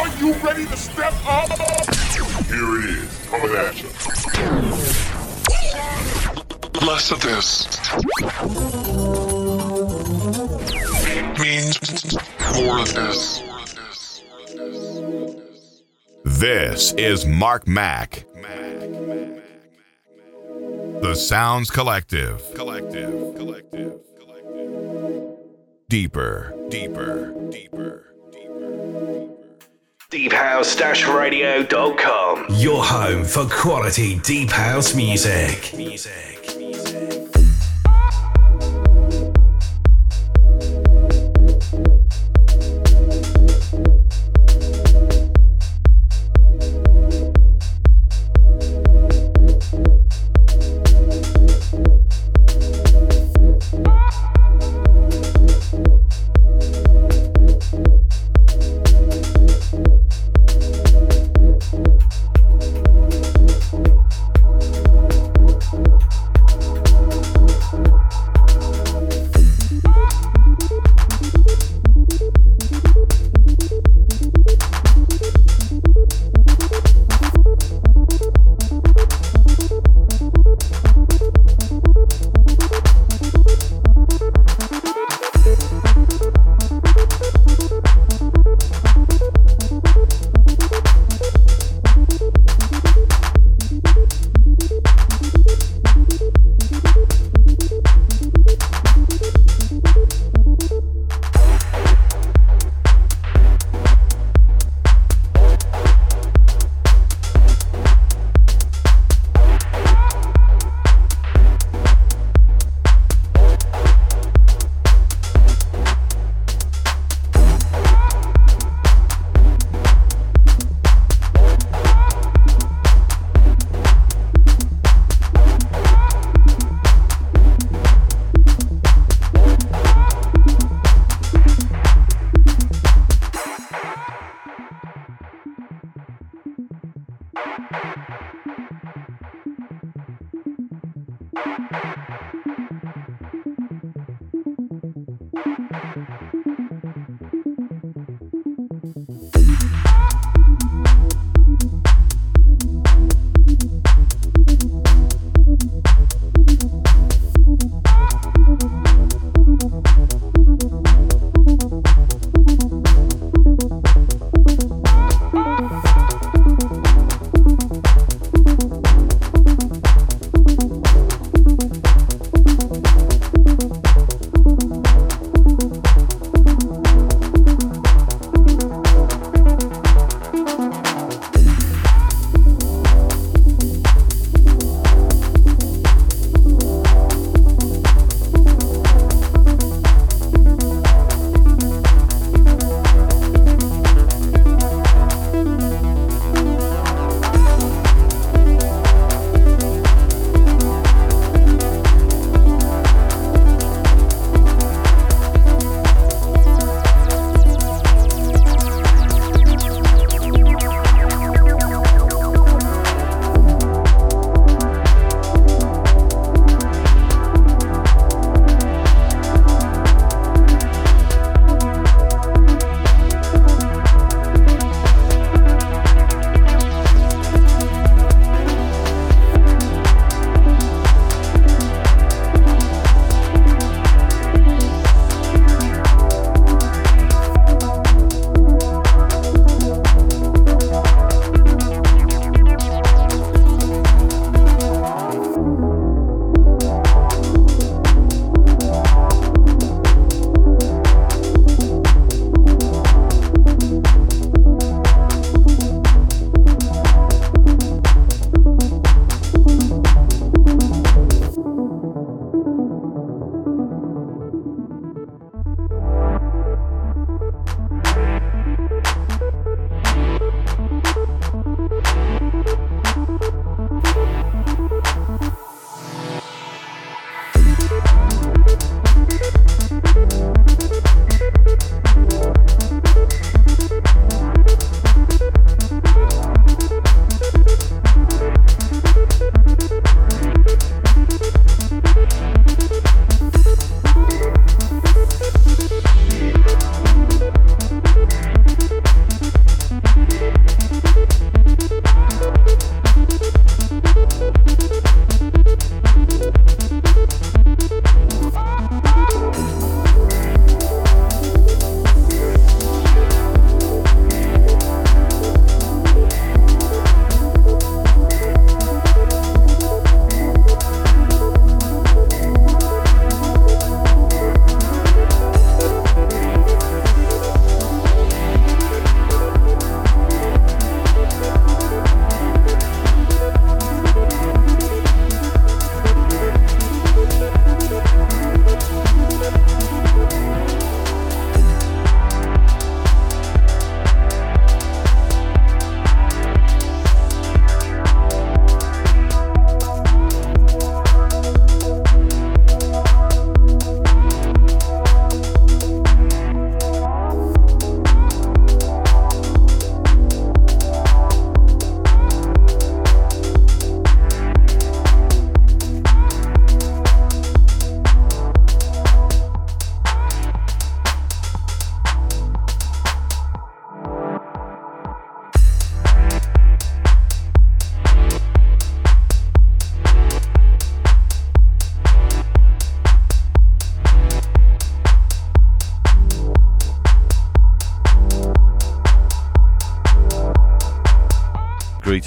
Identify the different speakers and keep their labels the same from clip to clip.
Speaker 1: Are you ready to step up? Here it is, coming at you.
Speaker 2: Less of this means more of this.
Speaker 3: This is Mark Mac. The Sounds Collective. Collective. Collective. Collective. Deeper. Deeper. Deeper.
Speaker 4: DeepHouse-Radio.com
Speaker 5: Your home for quality deep house music. Music.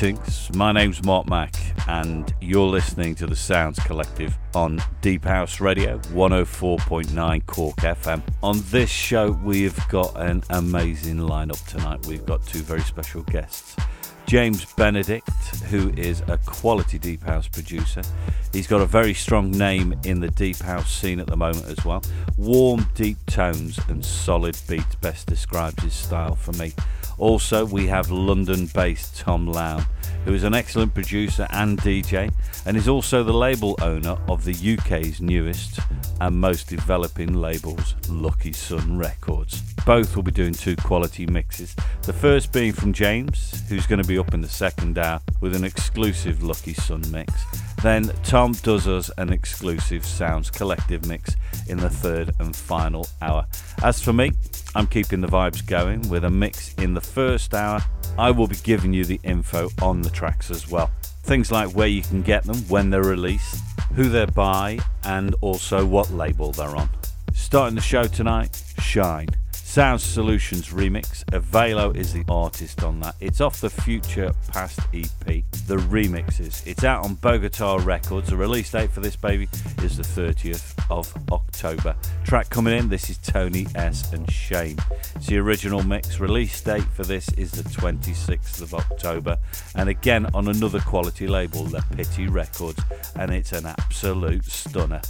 Speaker 4: Greetings, my name's Mark Mac, and you're listening to the Sounds Collective on Deep House Radio 104.9 Cork FM. On this show, we've got an amazing lineup tonight. We've got two very special guests. James Benedict, who is a quality Deep House producer. He's got a very strong name in the Deep House scene at the moment as well. Warm, deep tones and solid beats best describes his style for me. Also, we have London based Tom Lown, who is an excellent producer and DJ, and is also the label owner of the UK's newest and most developing labels, Lucky Sun Records. Both will be doing two quality mixes. The first being from James, who's going to be up in the second hour with an exclusive Lucky Sun mix. Then Tom does us an exclusive Sounds Collective mix in the third and final hour. As for me, I'm keeping the vibes going with a mix in the first hour. I will be giving you the info on the tracks as well. Things like where you can get them, when they're released, who they're by, and also what label they're on. Starting the show tonight, Shine. Sound Solutions remix. Ivaylo is the artist on that. It's off the Future Past EP, the remixes. It's out on Bogota Records. The release date for this baby is the 30th of October. Track coming in, this is Tony S. and Shame. It's the original mix. Release date for this is the 26th of October. And again on another quality label, the Pitti Records. And it's an absolute stunner.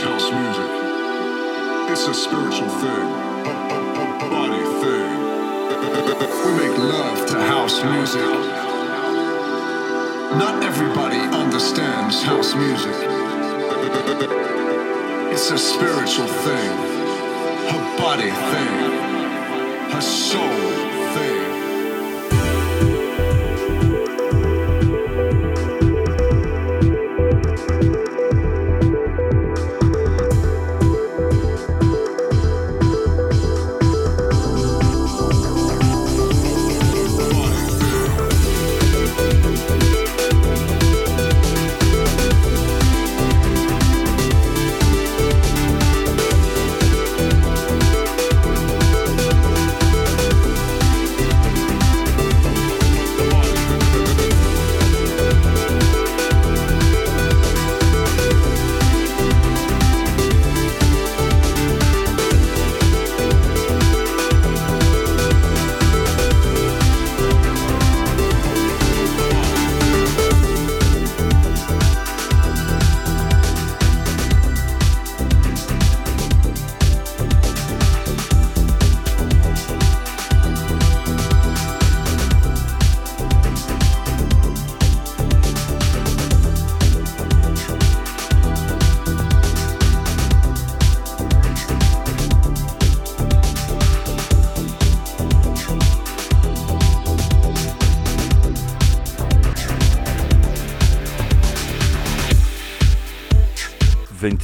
Speaker 1: House music. It's a spiritual thing, A body thing. We make love to house music. Not everybody understands house music. It's a spiritual thing, a body thing a soul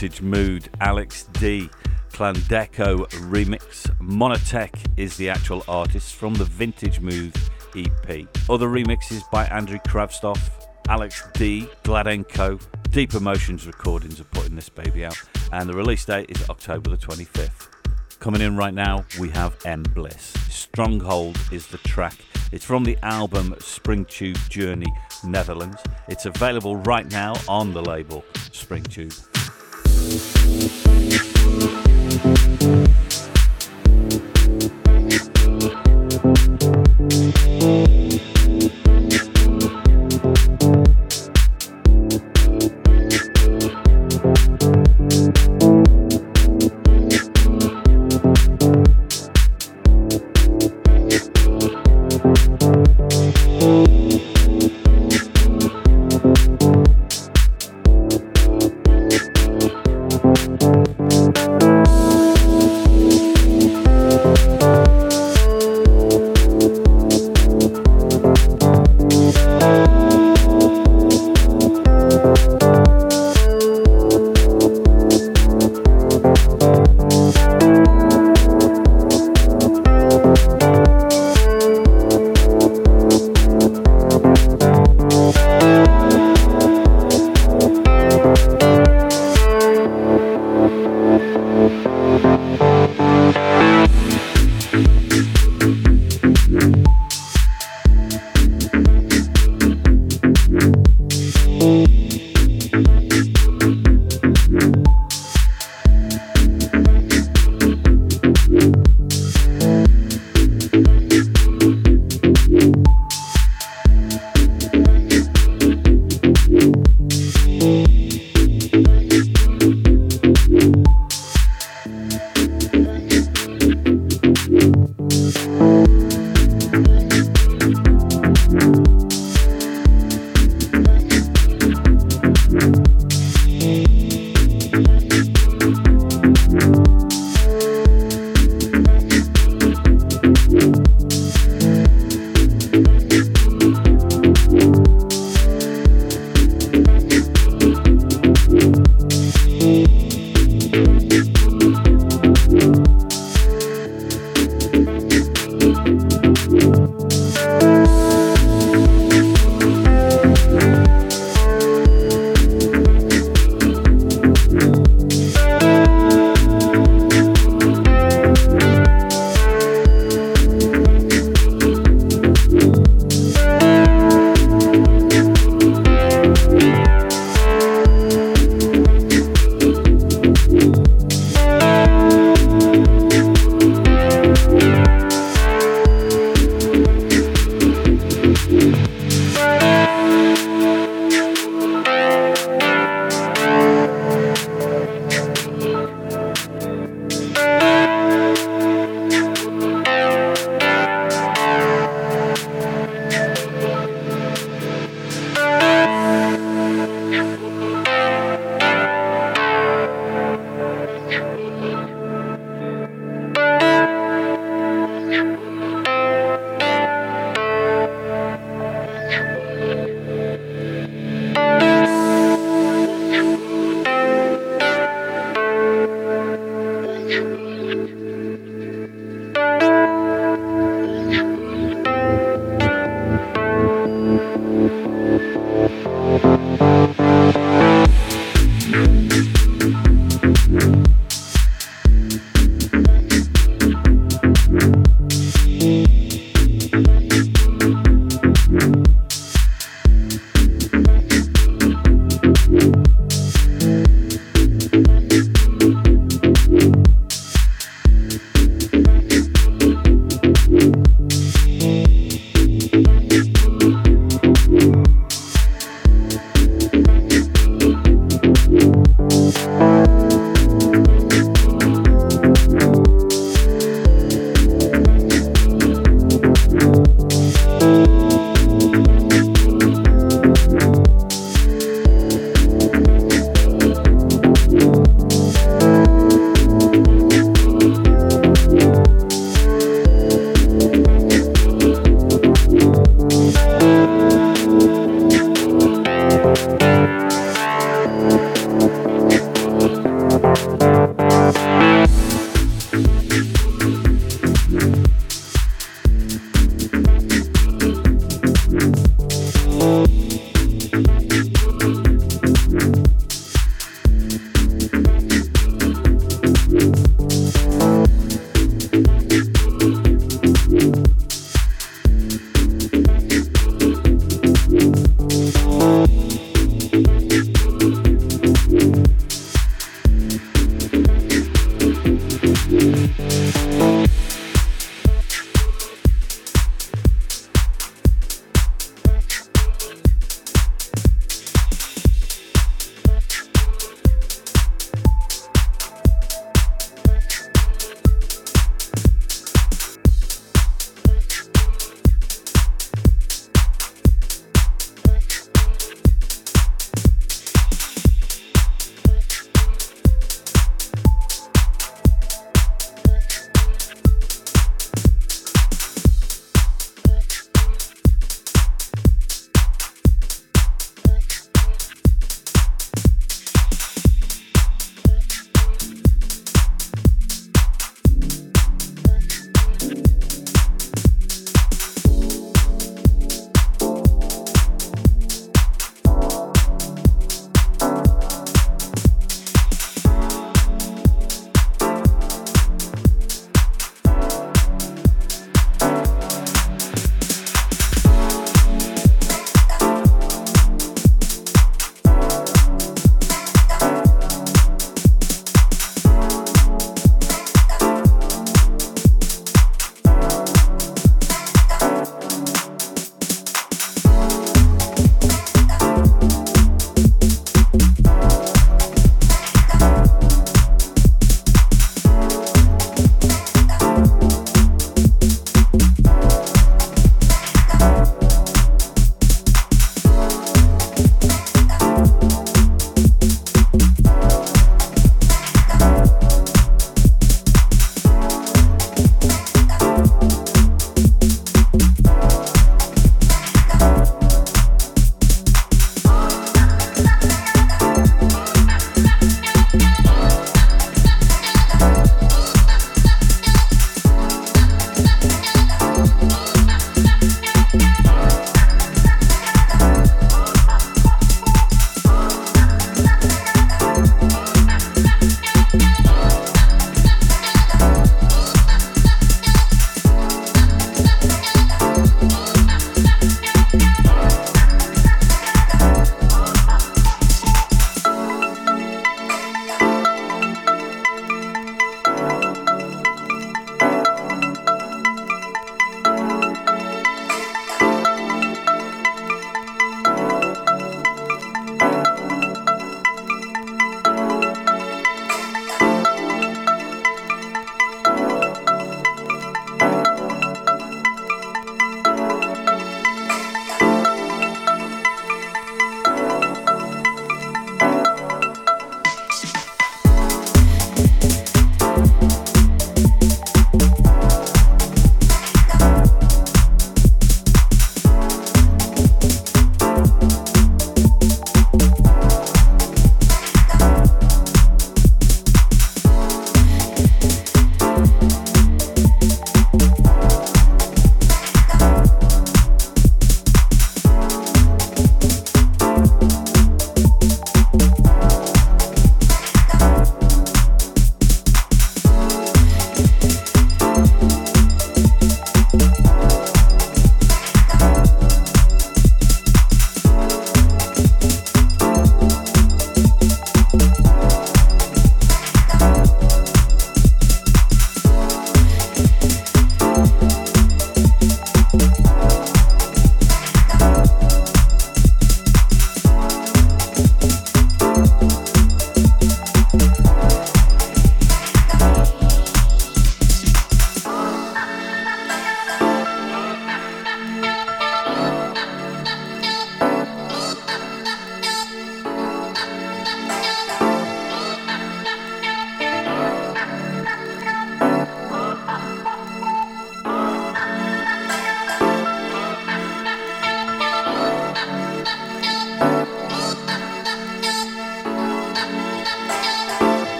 Speaker 4: Vintage Mood, Alex D, Gladenko remix. Monoteq is the actual artist from the Vintage Mood EP. Other remixes by Andrew Kravtsov, Alex D, Gladenko, Deeper Motion recordings are putting this baby out, and the release date is October the 25th. Coming in right now, we have Embliss. Stronghold is the track. It's from the album Springtube Journey Netherlands. It's available right now on the label Springtube.
Speaker 6: Thank
Speaker 4: you.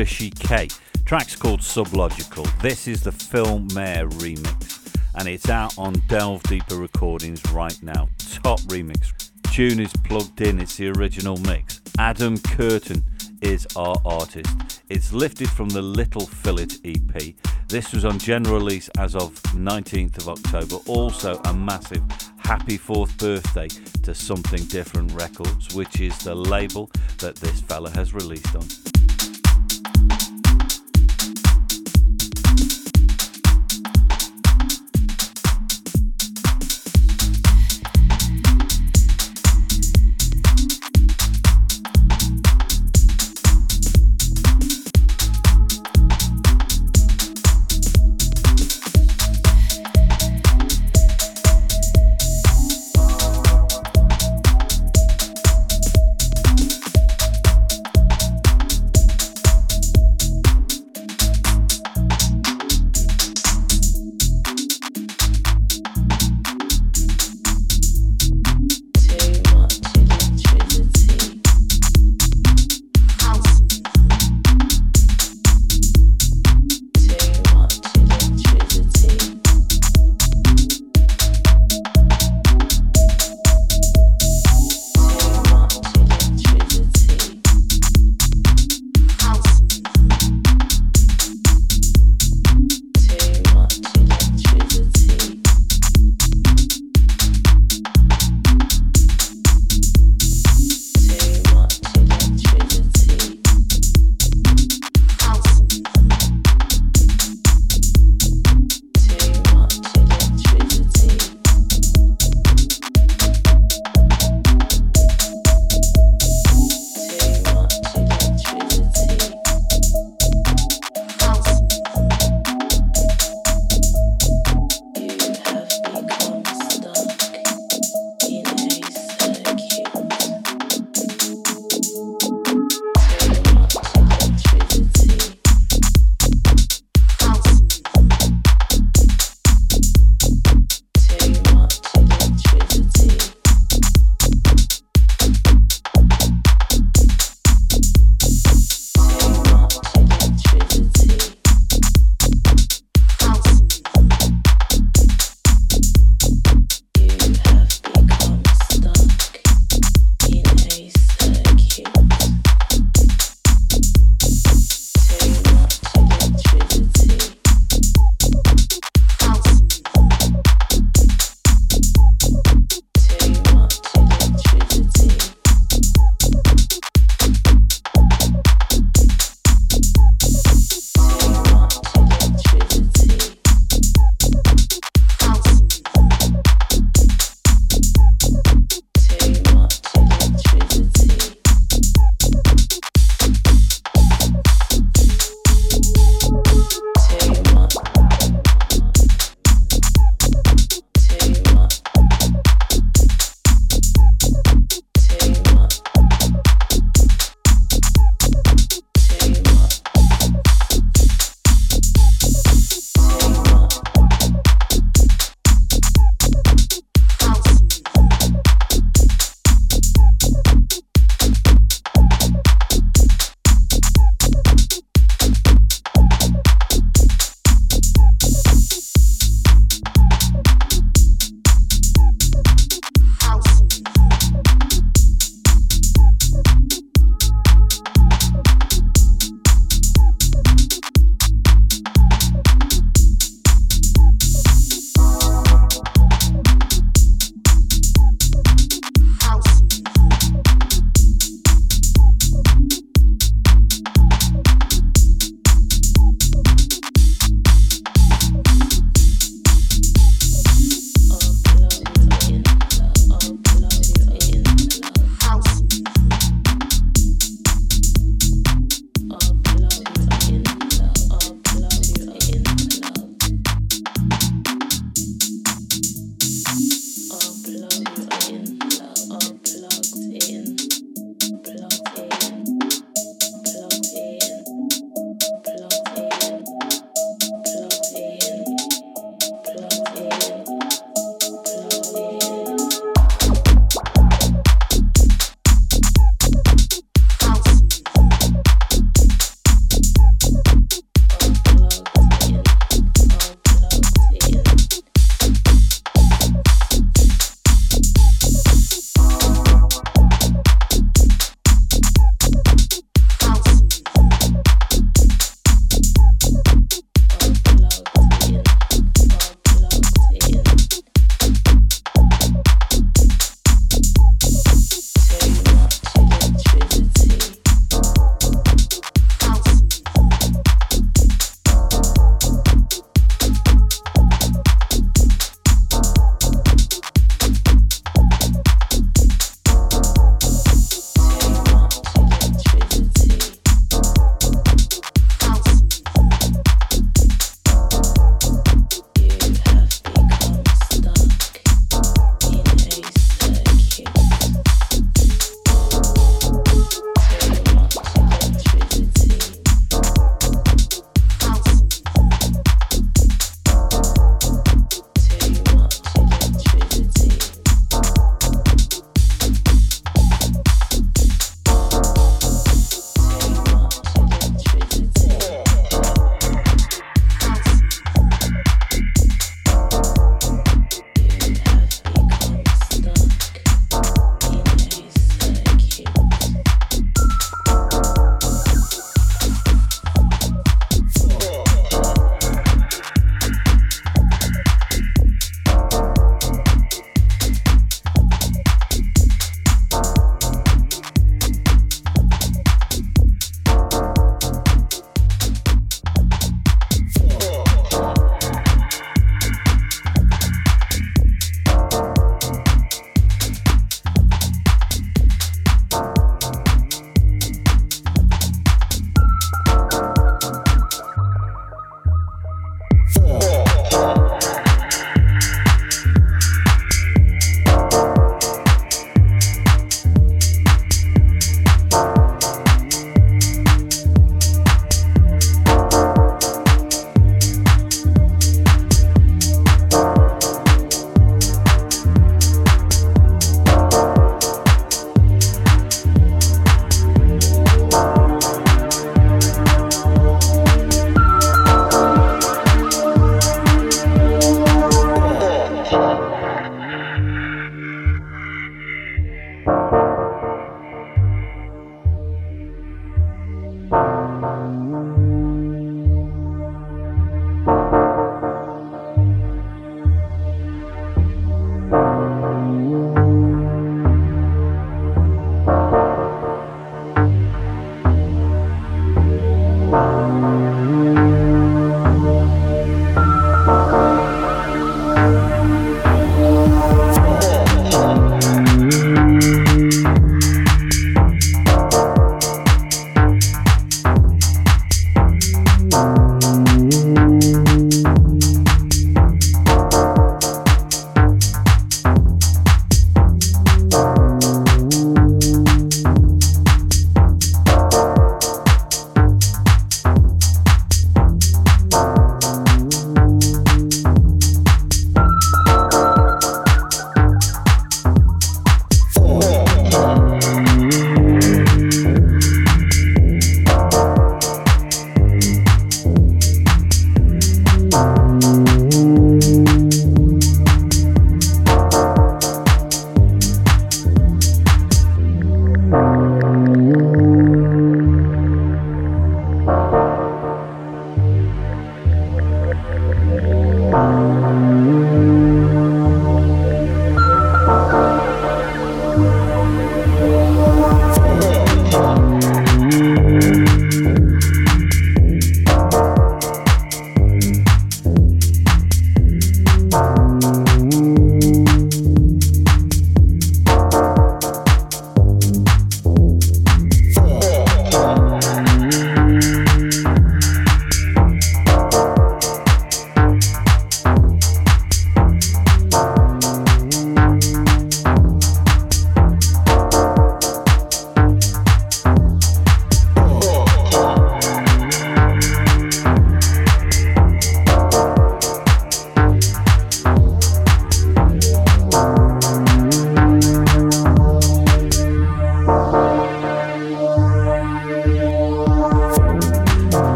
Speaker 4: Rishi K. Track's called Sublogical. This is the Phil Maher remix, and it's out on Delve Deeper Recordings right now. Top remix. Tune is plugged in, it's the original mix. Adam Curtin is our artist. It's lifted from the Little Fillet EP. This was on general release as of 19th of October. Also, a massive happy fourth birthday to Something Different Records, which is the label that this fella has released on.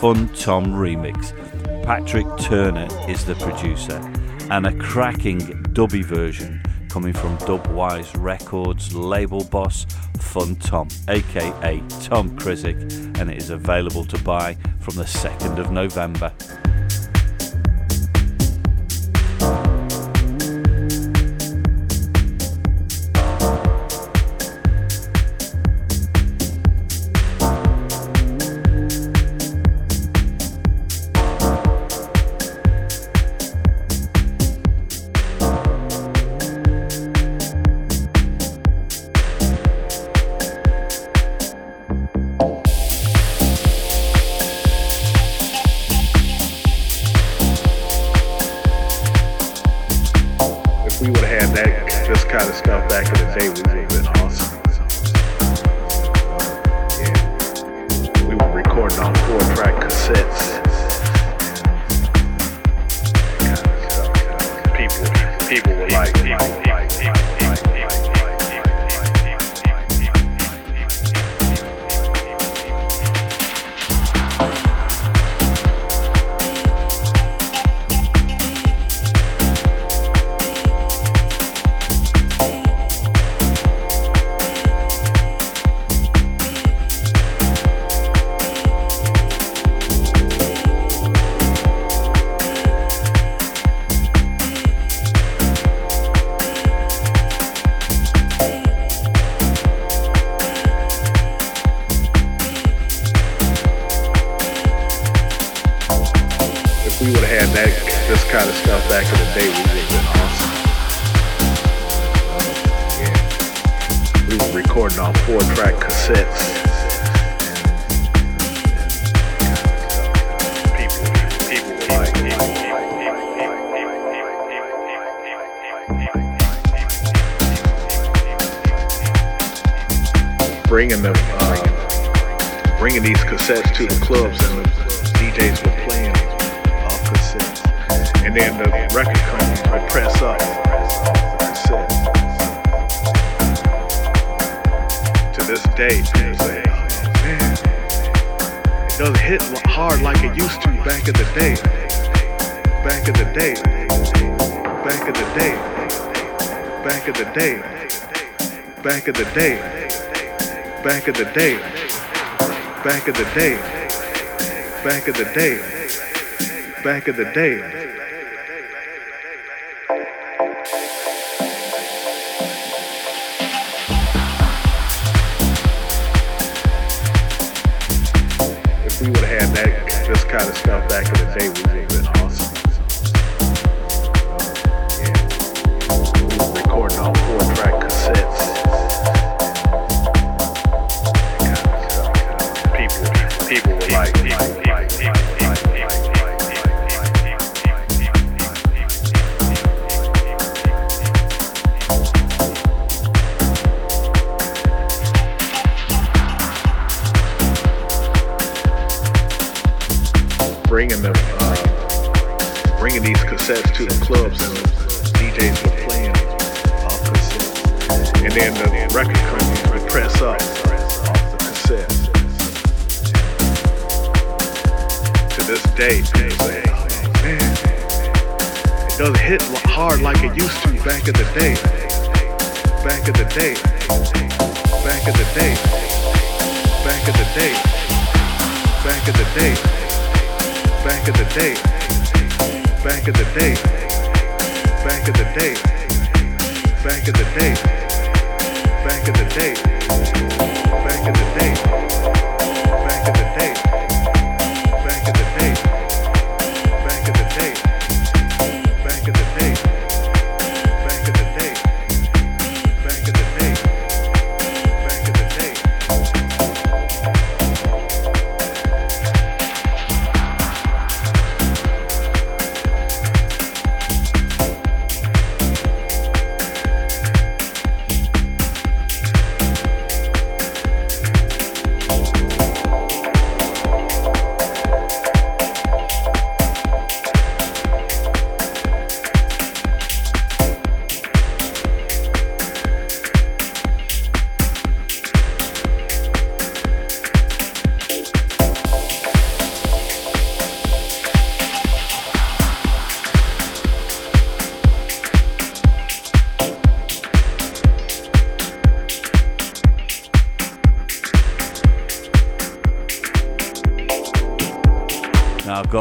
Speaker 4: Fun Tom remix. Patrick Turner is the producer, and a cracking dubby version coming from Dubwise Records label boss Fun Tom, aka Tom Krizik, and it is available to buy from the 2nd of November.
Speaker 6: Back of the day.
Speaker 4: back of the day, back of I've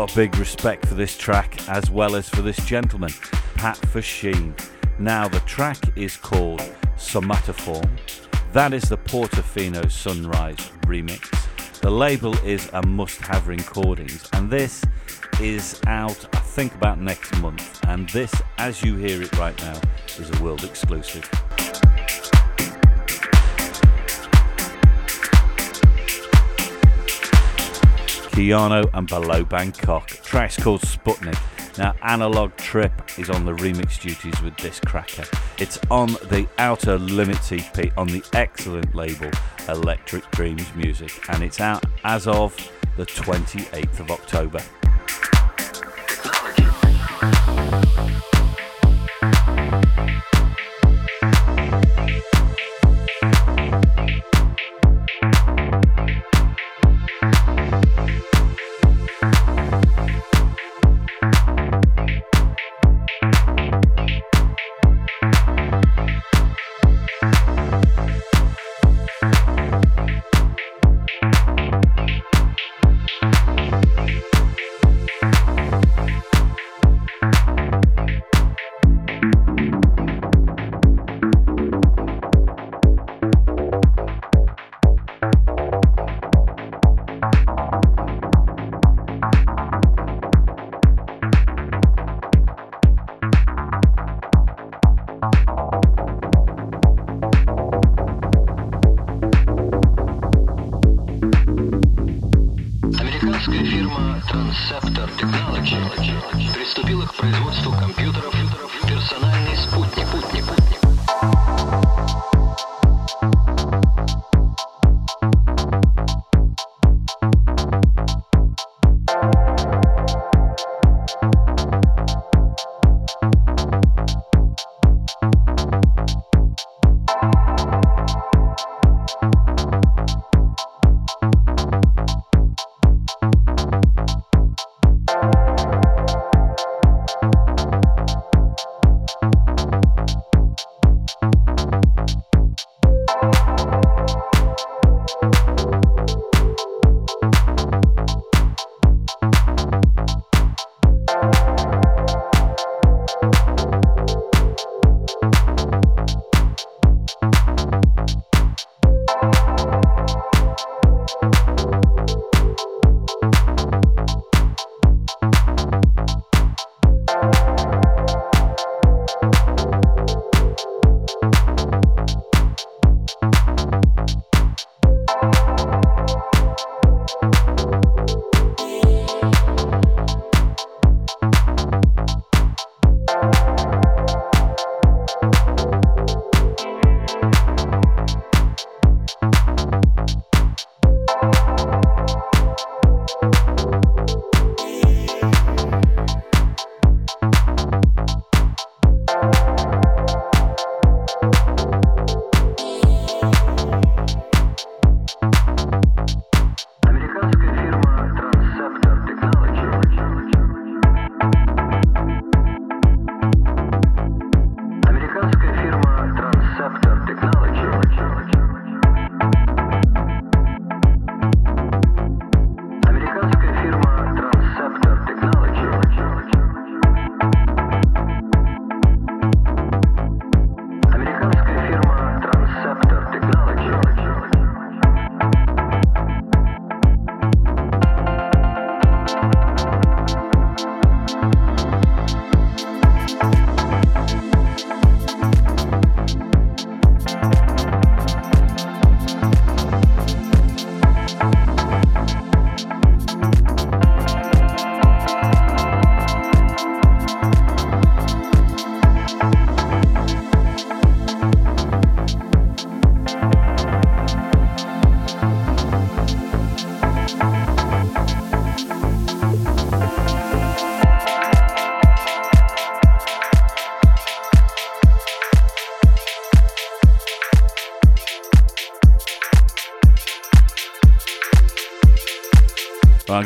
Speaker 4: got big respect for this track as well as for this gentleman, Pat Fusheen. Now, the track is called Somatoform. That is the Portofino Sunrise remix. The label is a must have recordings, and this is out, I think, about next month. And this, as you hear it right now, is a world exclusive. Kiano and Below Bangkok. Track's called Sputnik. Now, Analog Trip is on the remix duties with this cracker. It's on the Outer Limits EP on the excellent label Electric Dreams Music, and it's out as of the 28th of October.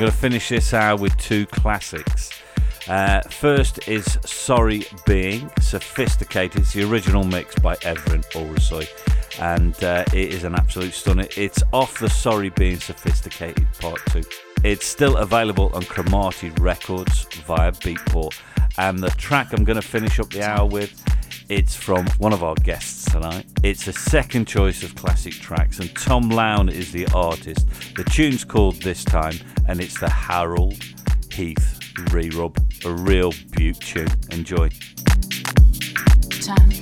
Speaker 4: Going to finish this hour with two classics. Uh, first is Sorry Being, Sophisticated. It's the original mix by Evren Ulusoy, and uh, it is an absolute stunner. It's off the Sorry Being Sophisticated Part 2. It's still available on Cromarty Records via Beatport. And the track I'm going to finish up the hour with, it's from one of our guests tonight. It's a second choice of classic tracks, and Tom Lown is the artist. The tune's called This Time, and it's the Harold Heath re-rub. A real beaut tune. Enjoy.
Speaker 6: Time.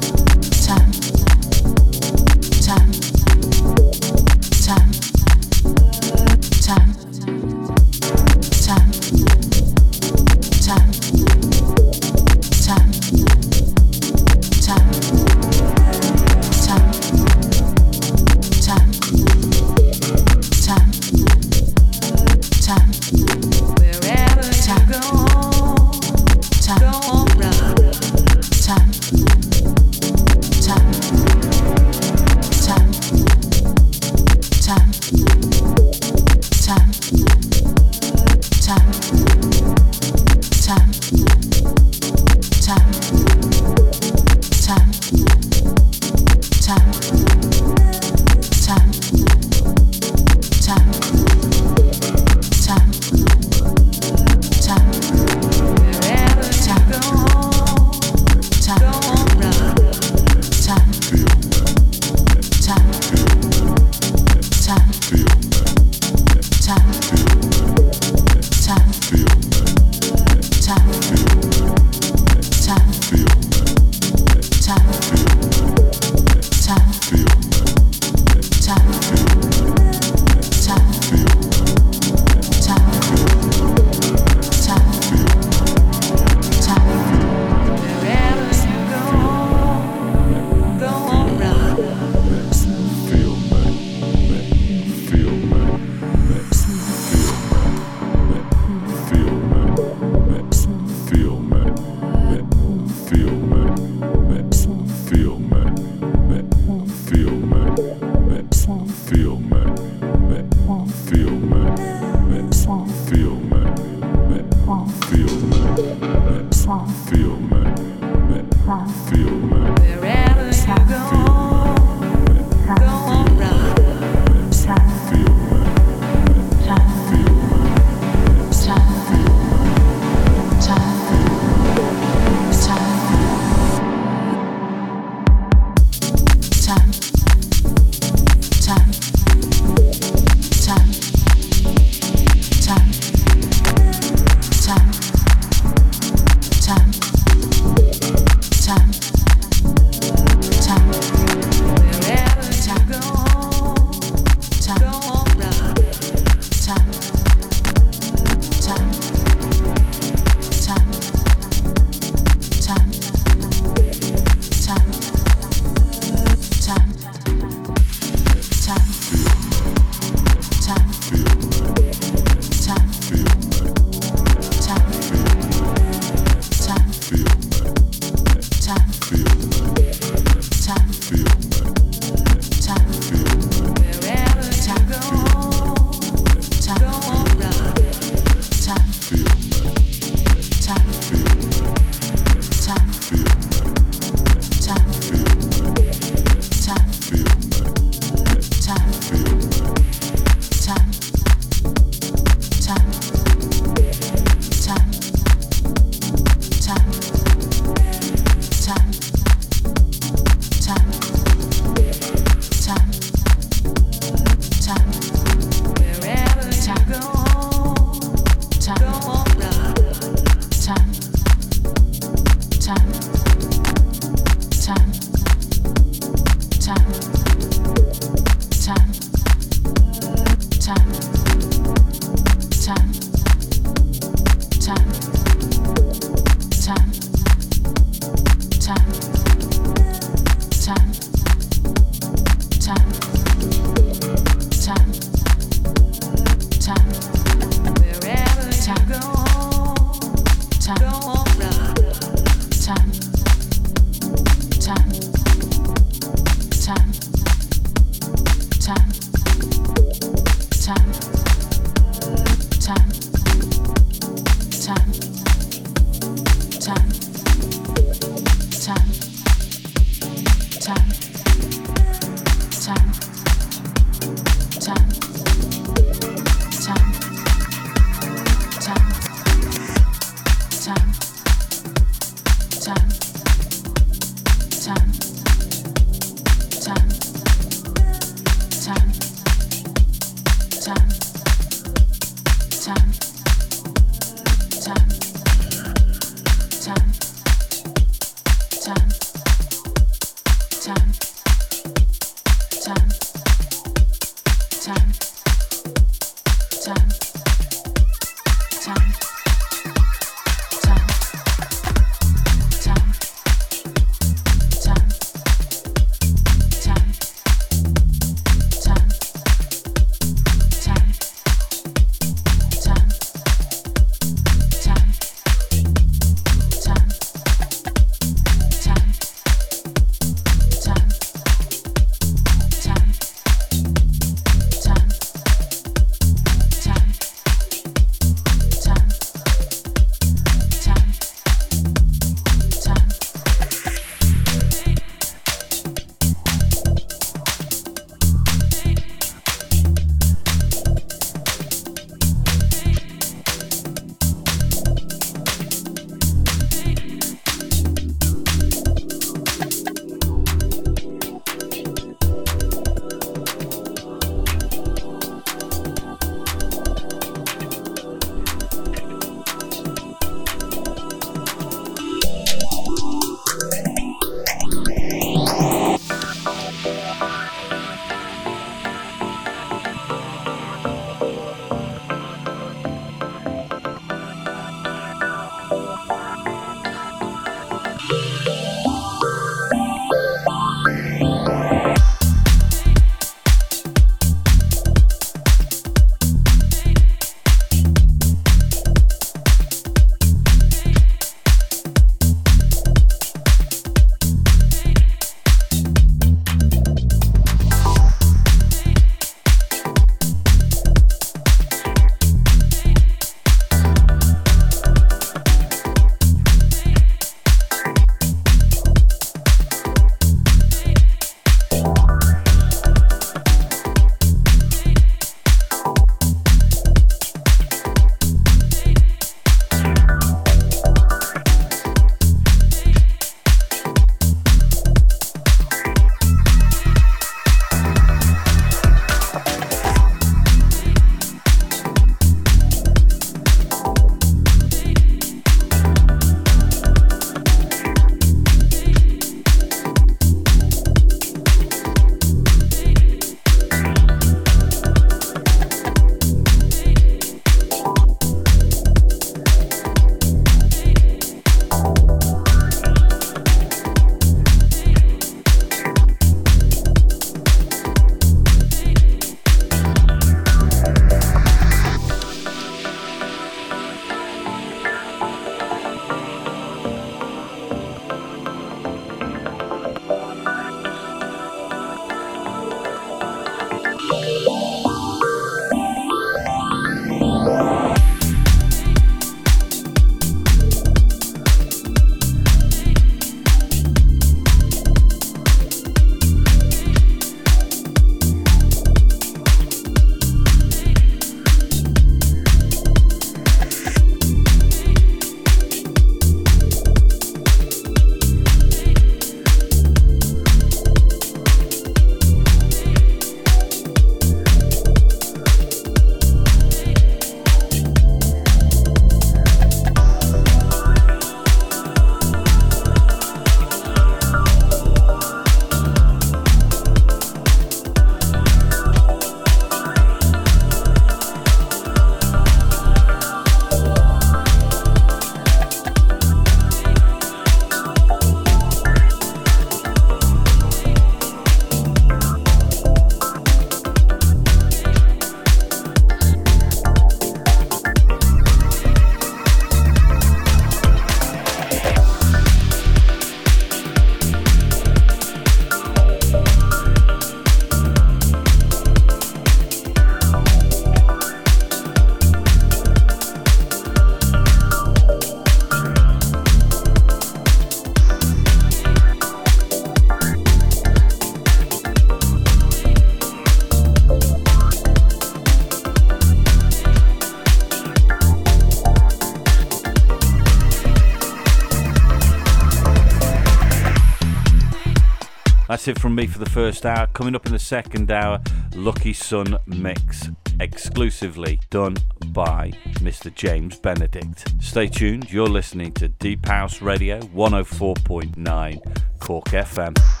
Speaker 4: That's it from me for the first hour. Coming up in the second hour, Lucky Sun Mix, exclusively done by Mr. James Benedict. Stay tuned, you're listening to Deep House Radio 104.9 Cork FM.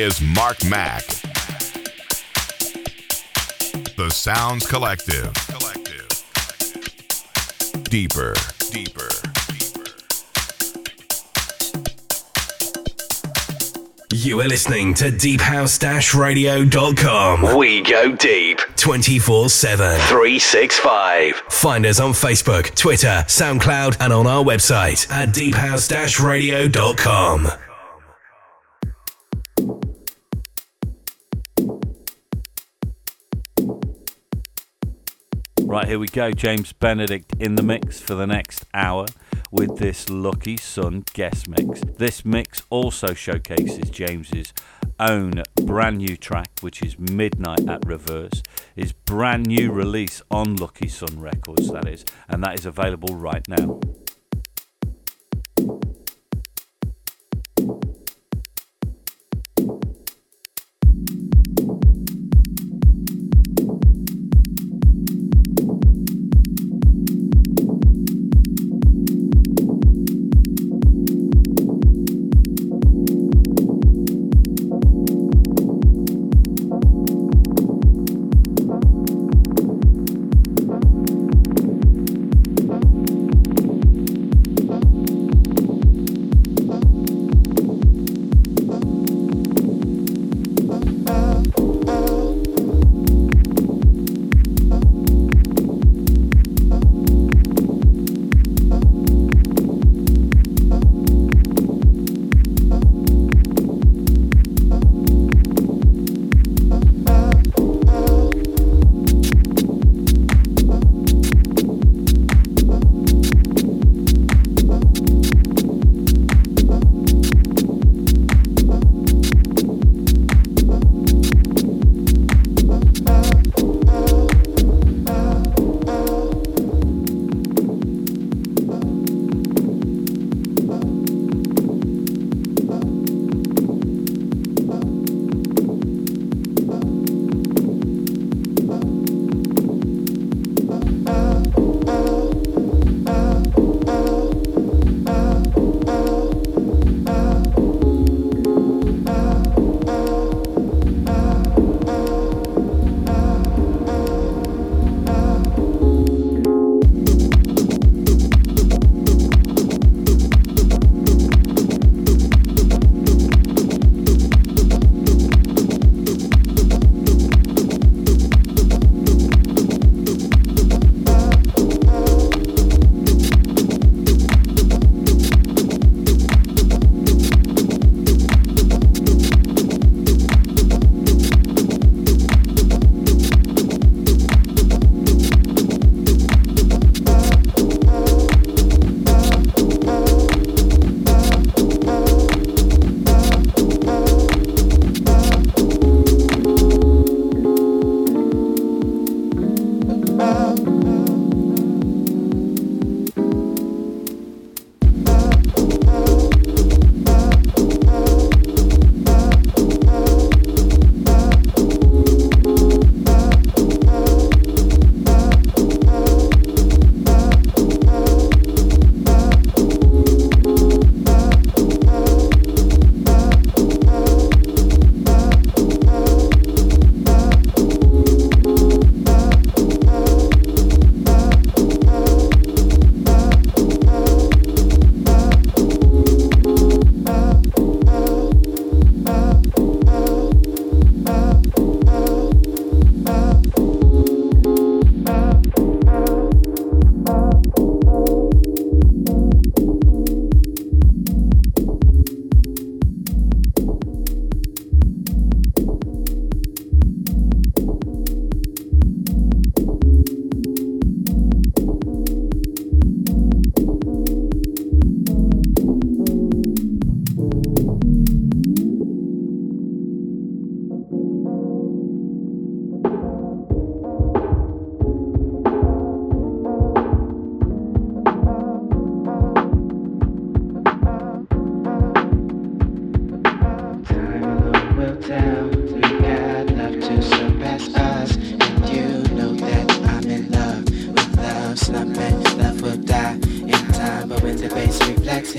Speaker 3: Is Mark Mac. The Sounds Collective. Collective. Deeper, deeper, deeper.
Speaker 5: You are listening to deephouse-radio.com. We go deep 24-7, 365. Find us on Facebook, Twitter, SoundCloud, and on our website at deephouse-radio.com.
Speaker 4: Right, here we go. James Benedict in the mix for the next hour with this Lucky Sun guest mix. This mix also showcases James's own brand new track, which is Midnight at Reverse, his brand new release on Lucky Sun Records, that is, and that is available right now.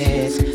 Speaker 7: Reflexes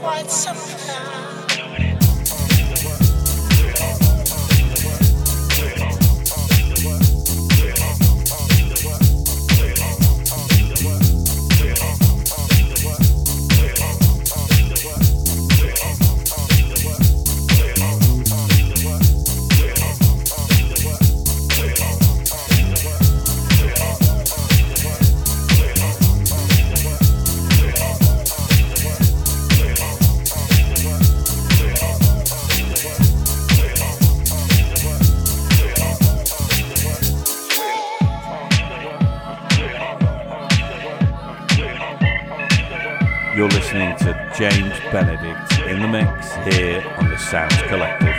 Speaker 6: quite some.
Speaker 4: Benedict in the mix here on the Sounds Collective.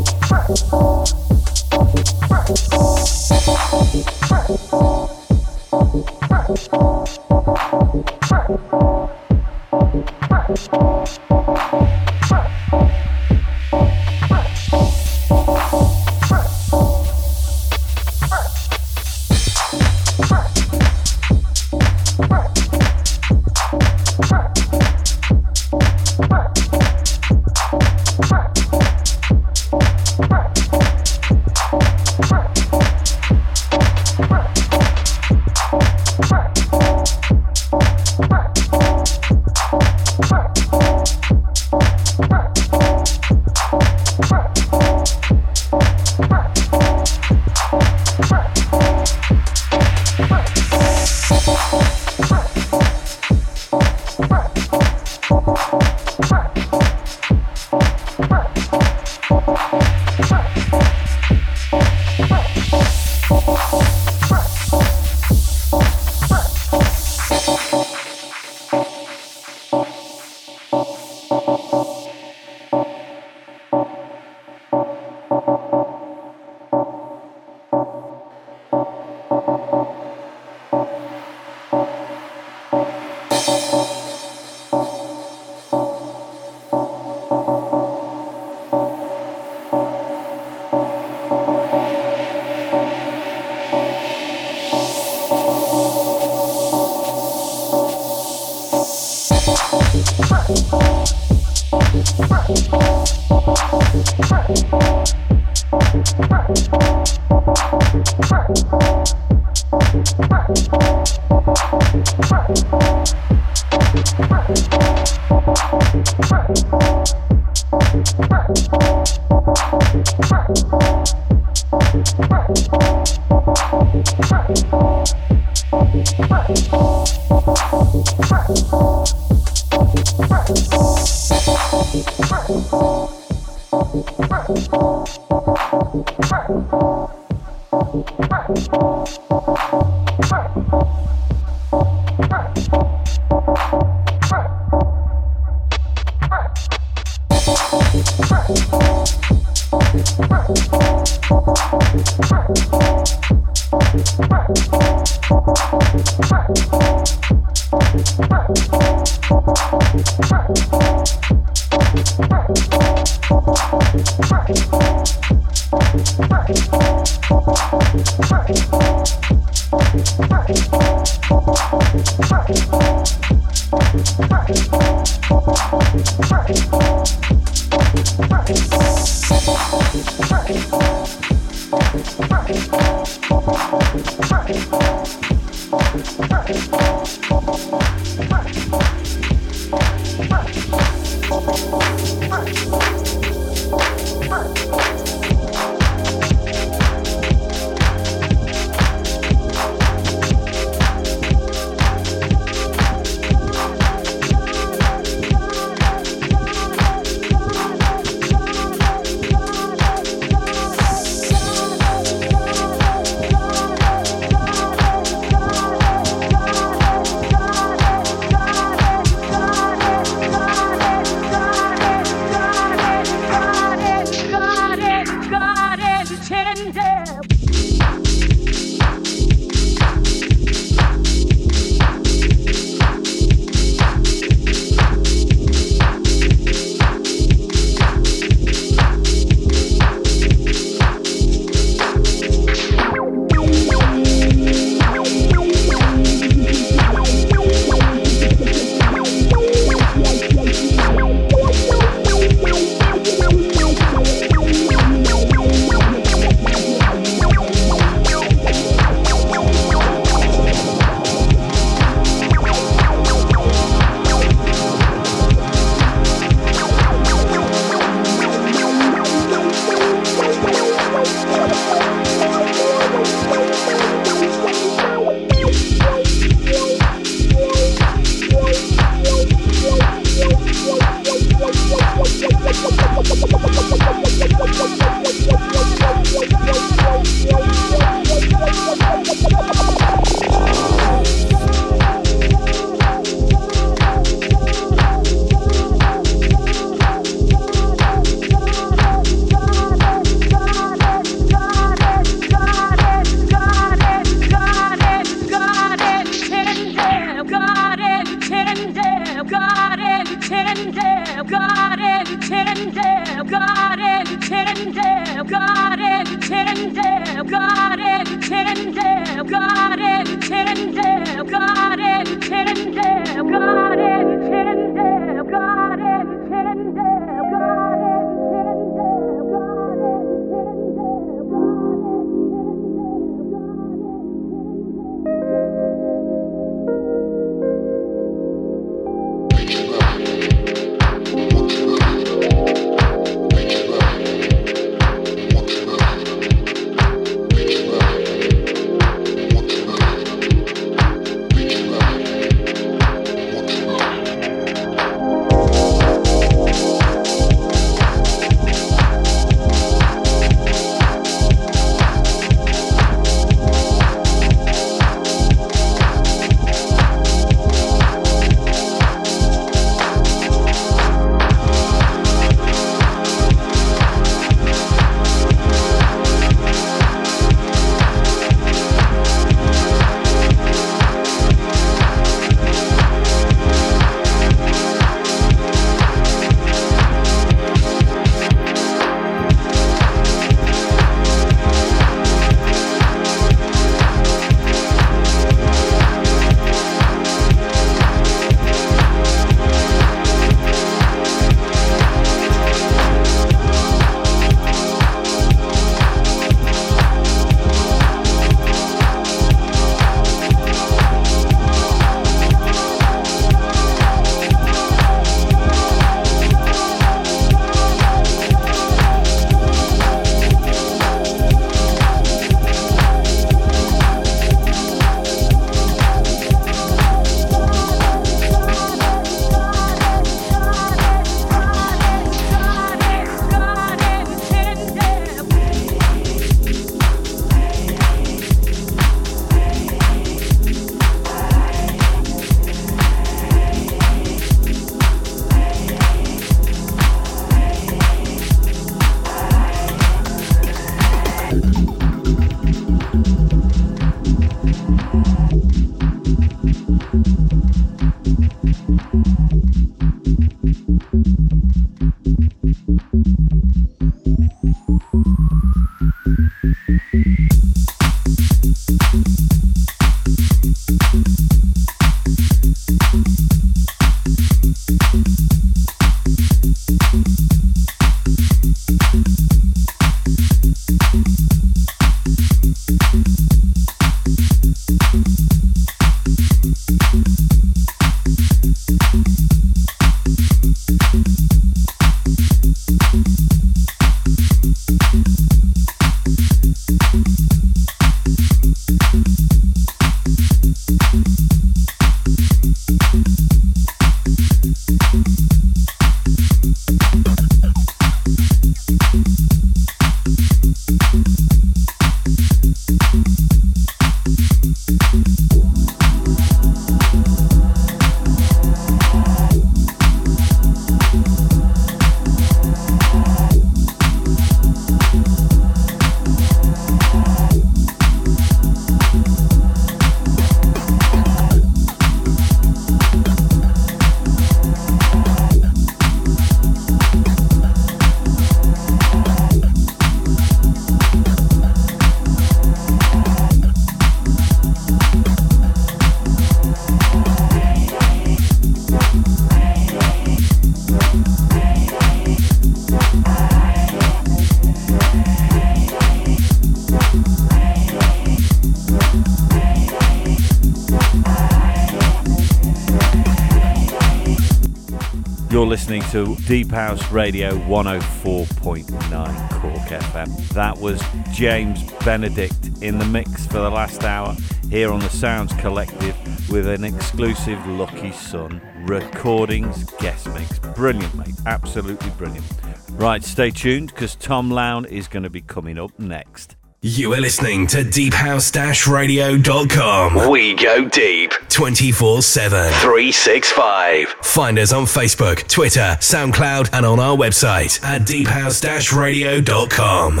Speaker 4: Deep House Radio 104.9 Cork FM. That was James Benedict in the mix for the last hour here on the Sounds Collective with an exclusive Lucky Sun recordings guest mix. Brilliant, mate. Absolutely brilliant. Right, stay tuned because Tom Lown is going to be coming up next.
Speaker 5: You are listening to deephouse-radio.com. We go deep 24 7, 365. Find us on Facebook, Twitter, SoundCloud, and on our website at deephouse-radio.com.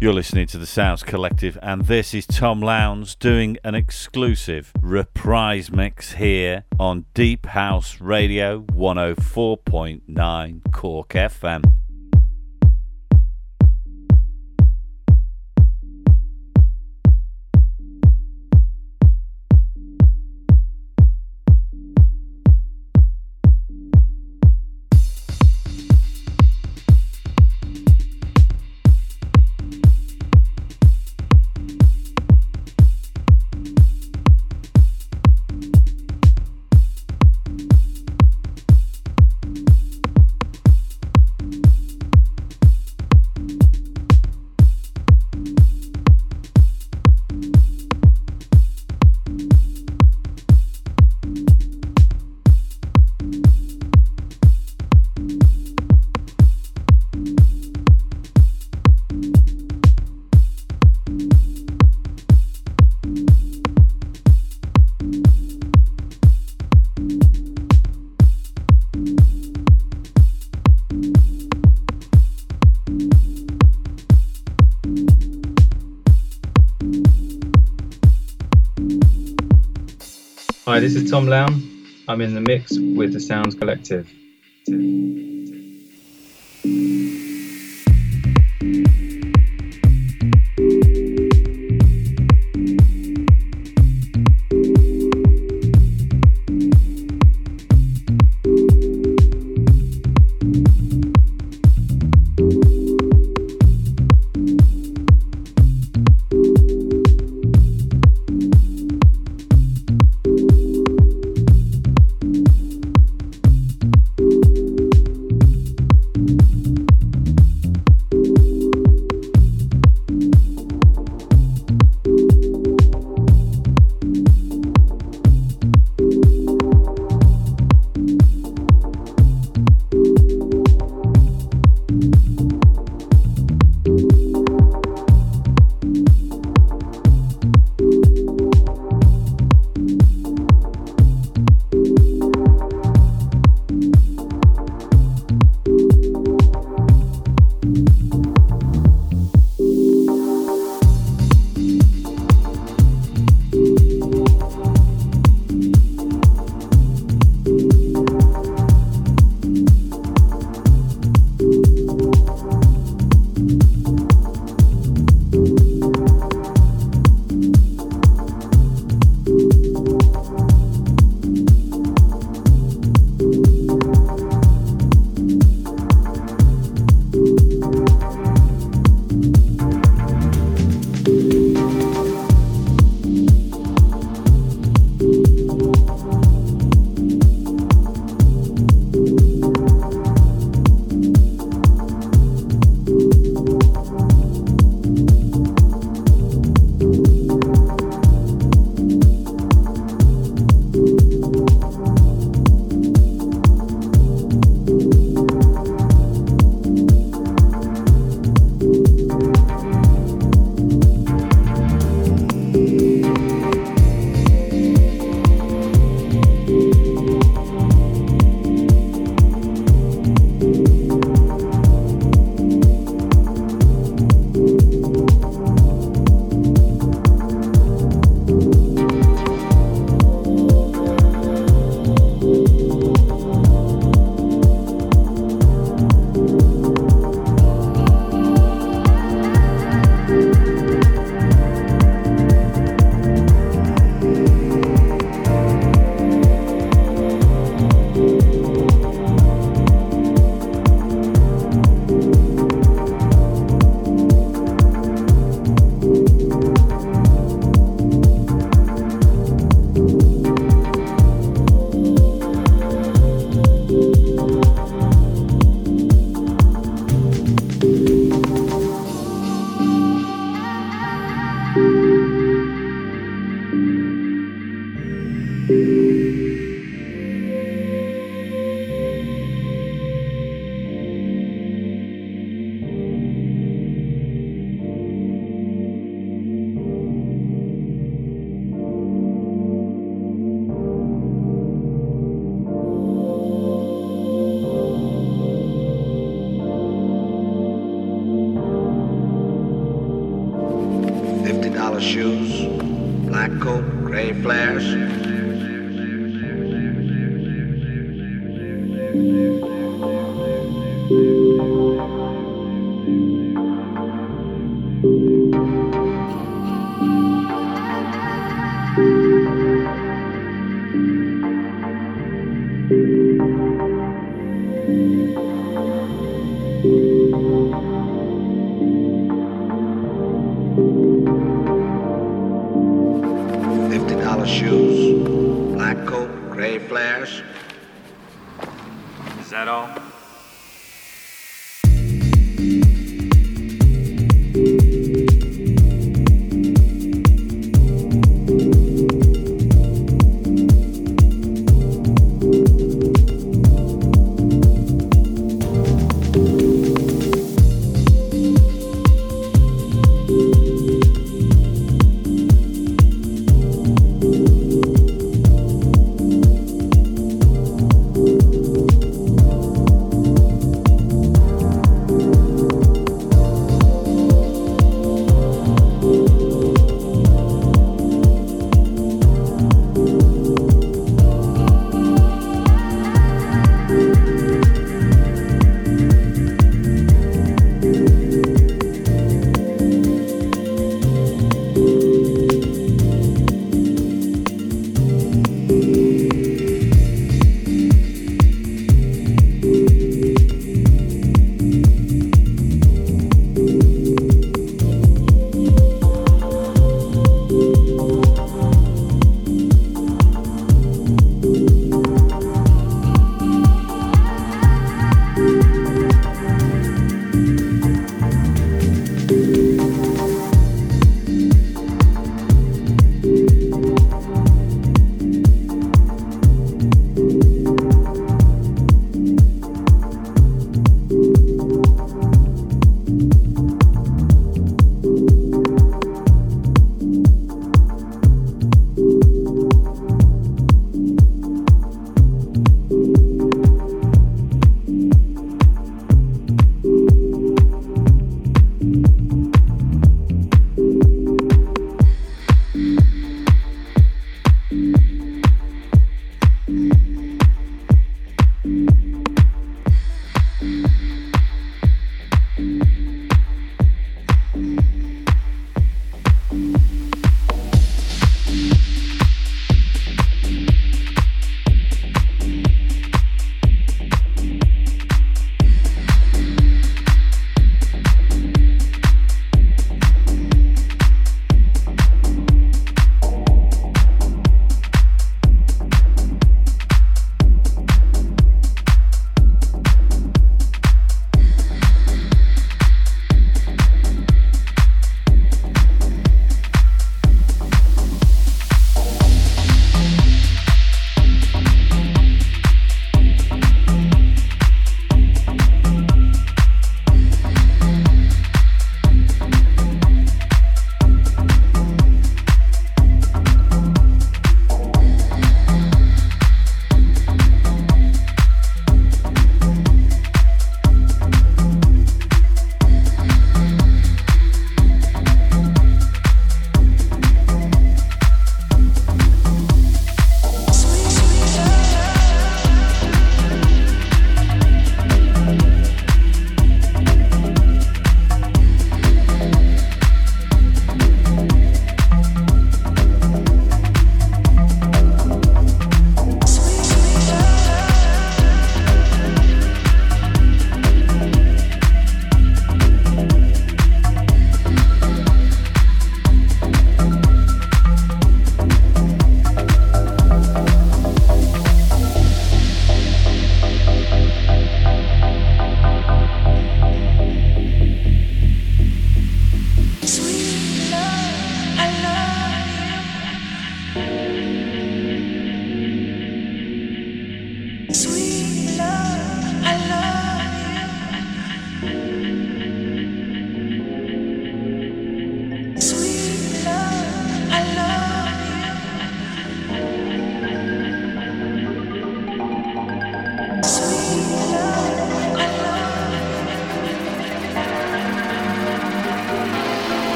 Speaker 4: You're listening to the Sounds Collective, and this is Tom Lown doing an exclusive reprise mix here on Deep House Radio 104.9 Cork FM.
Speaker 8: Tom Lown. I'm in the mix with the Sounds Collective.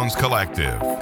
Speaker 3: Sounds Collective.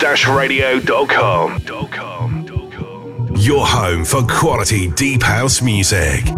Speaker 9: sounds-radio.com. Your home for quality deep house. Music.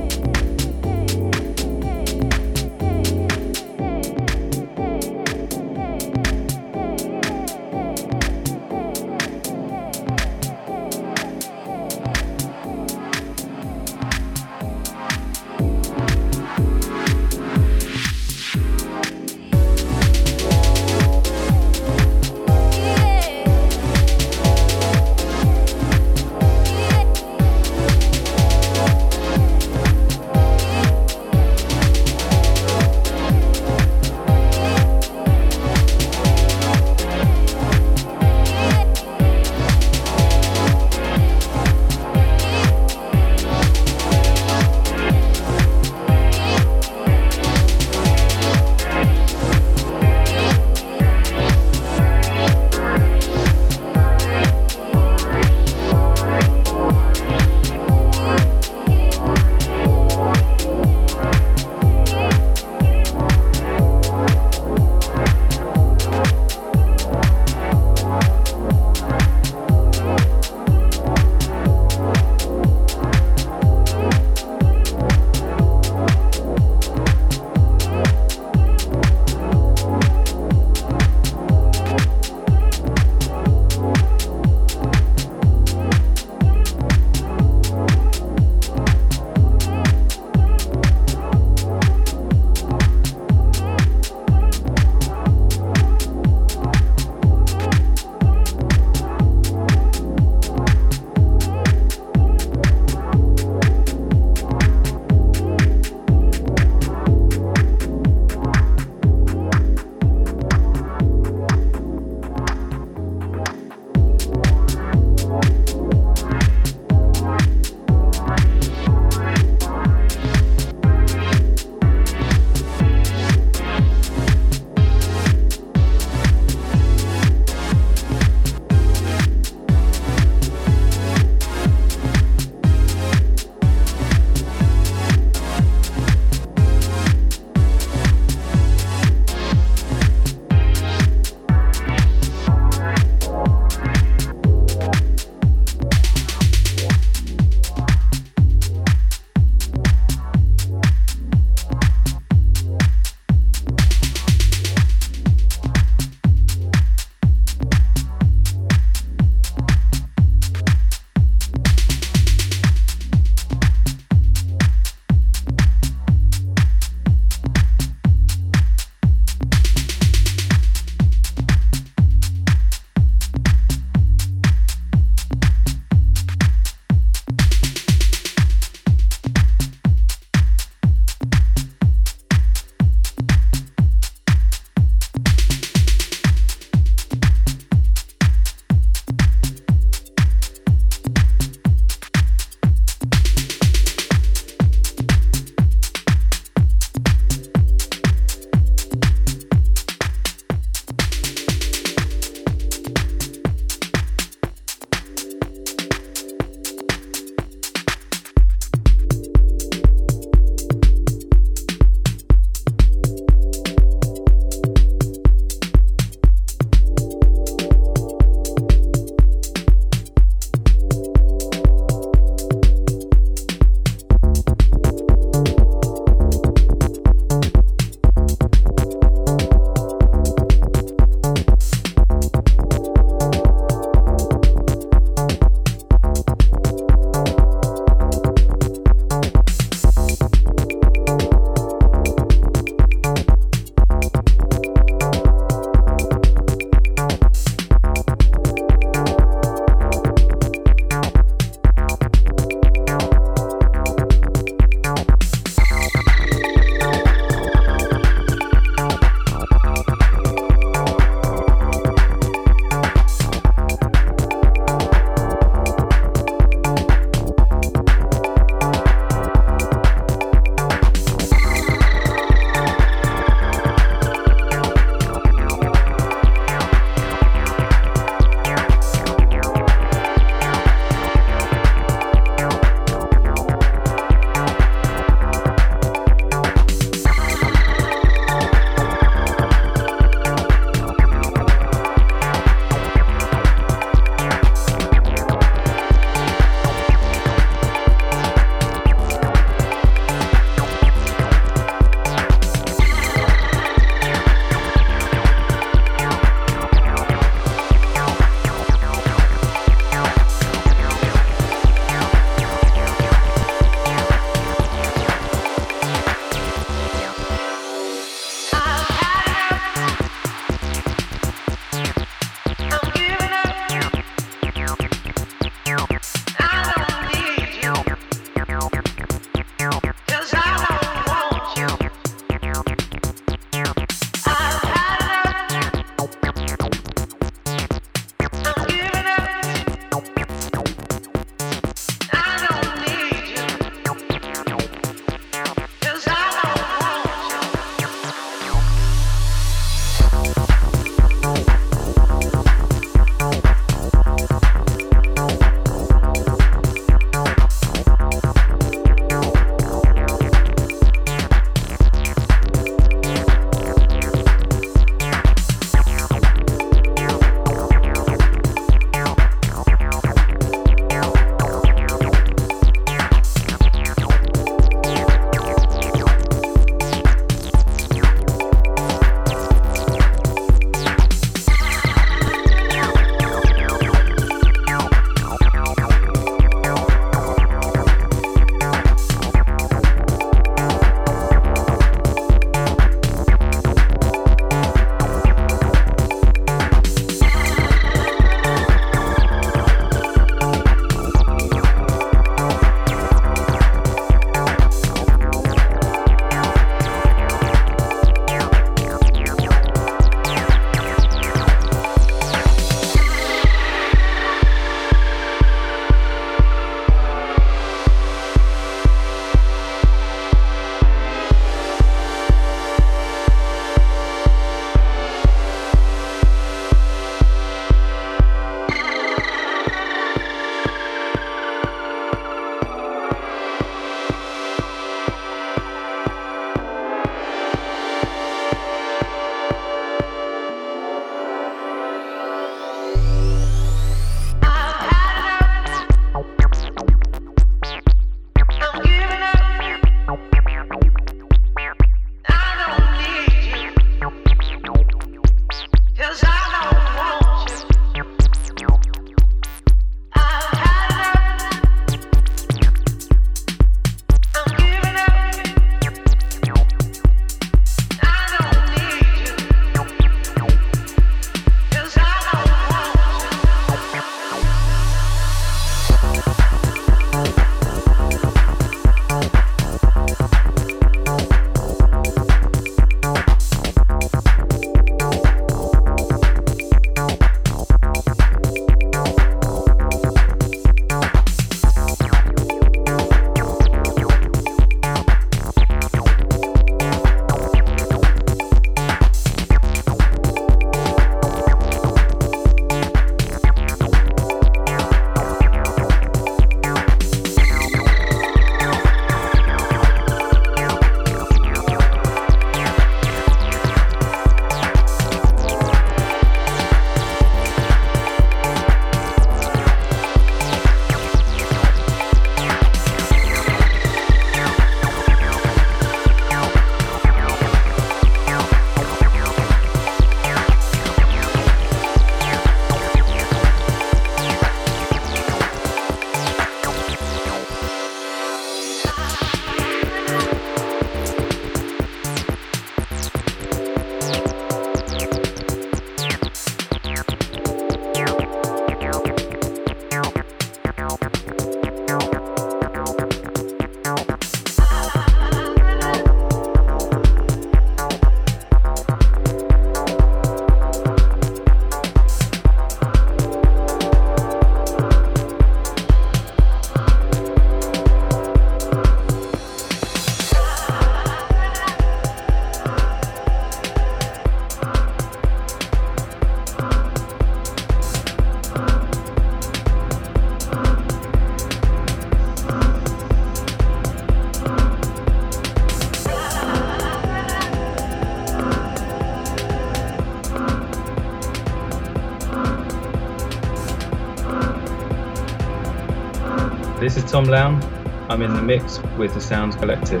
Speaker 3: Tom Lown. I'm in the mix with the Sounds Collective.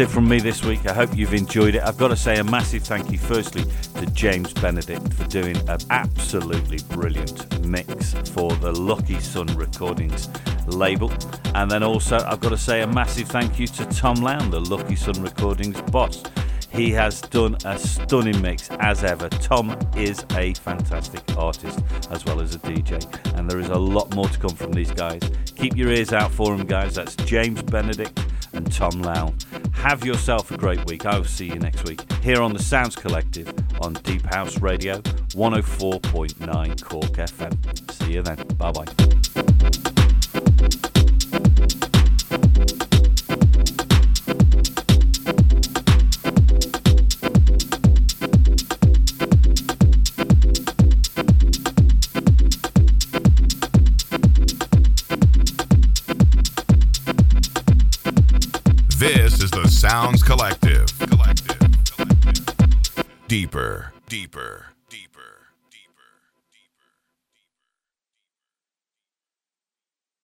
Speaker 4: It from me this week. I hope you've enjoyed it. I've got to say a massive thank you, firstly, to James Benedict for doing an absolutely brilliant mix for the Lucky Sun Recordings label. And then also, I've got to say a massive thank you to Tom Lown, the Lucky Sun Recordings boss. He has done a stunning mix as ever. Tom is a fantastic artist as well as a DJ, and there is a lot more to come from these guys. Keep your ears out for them, guys. That's James Benedict and Tom Lown. Have yourself a great week. I will see you next week here on the Sounds Collective on Deep House Radio 104.9 Cork FM. See you then. Bye bye.
Speaker 3: Deeper.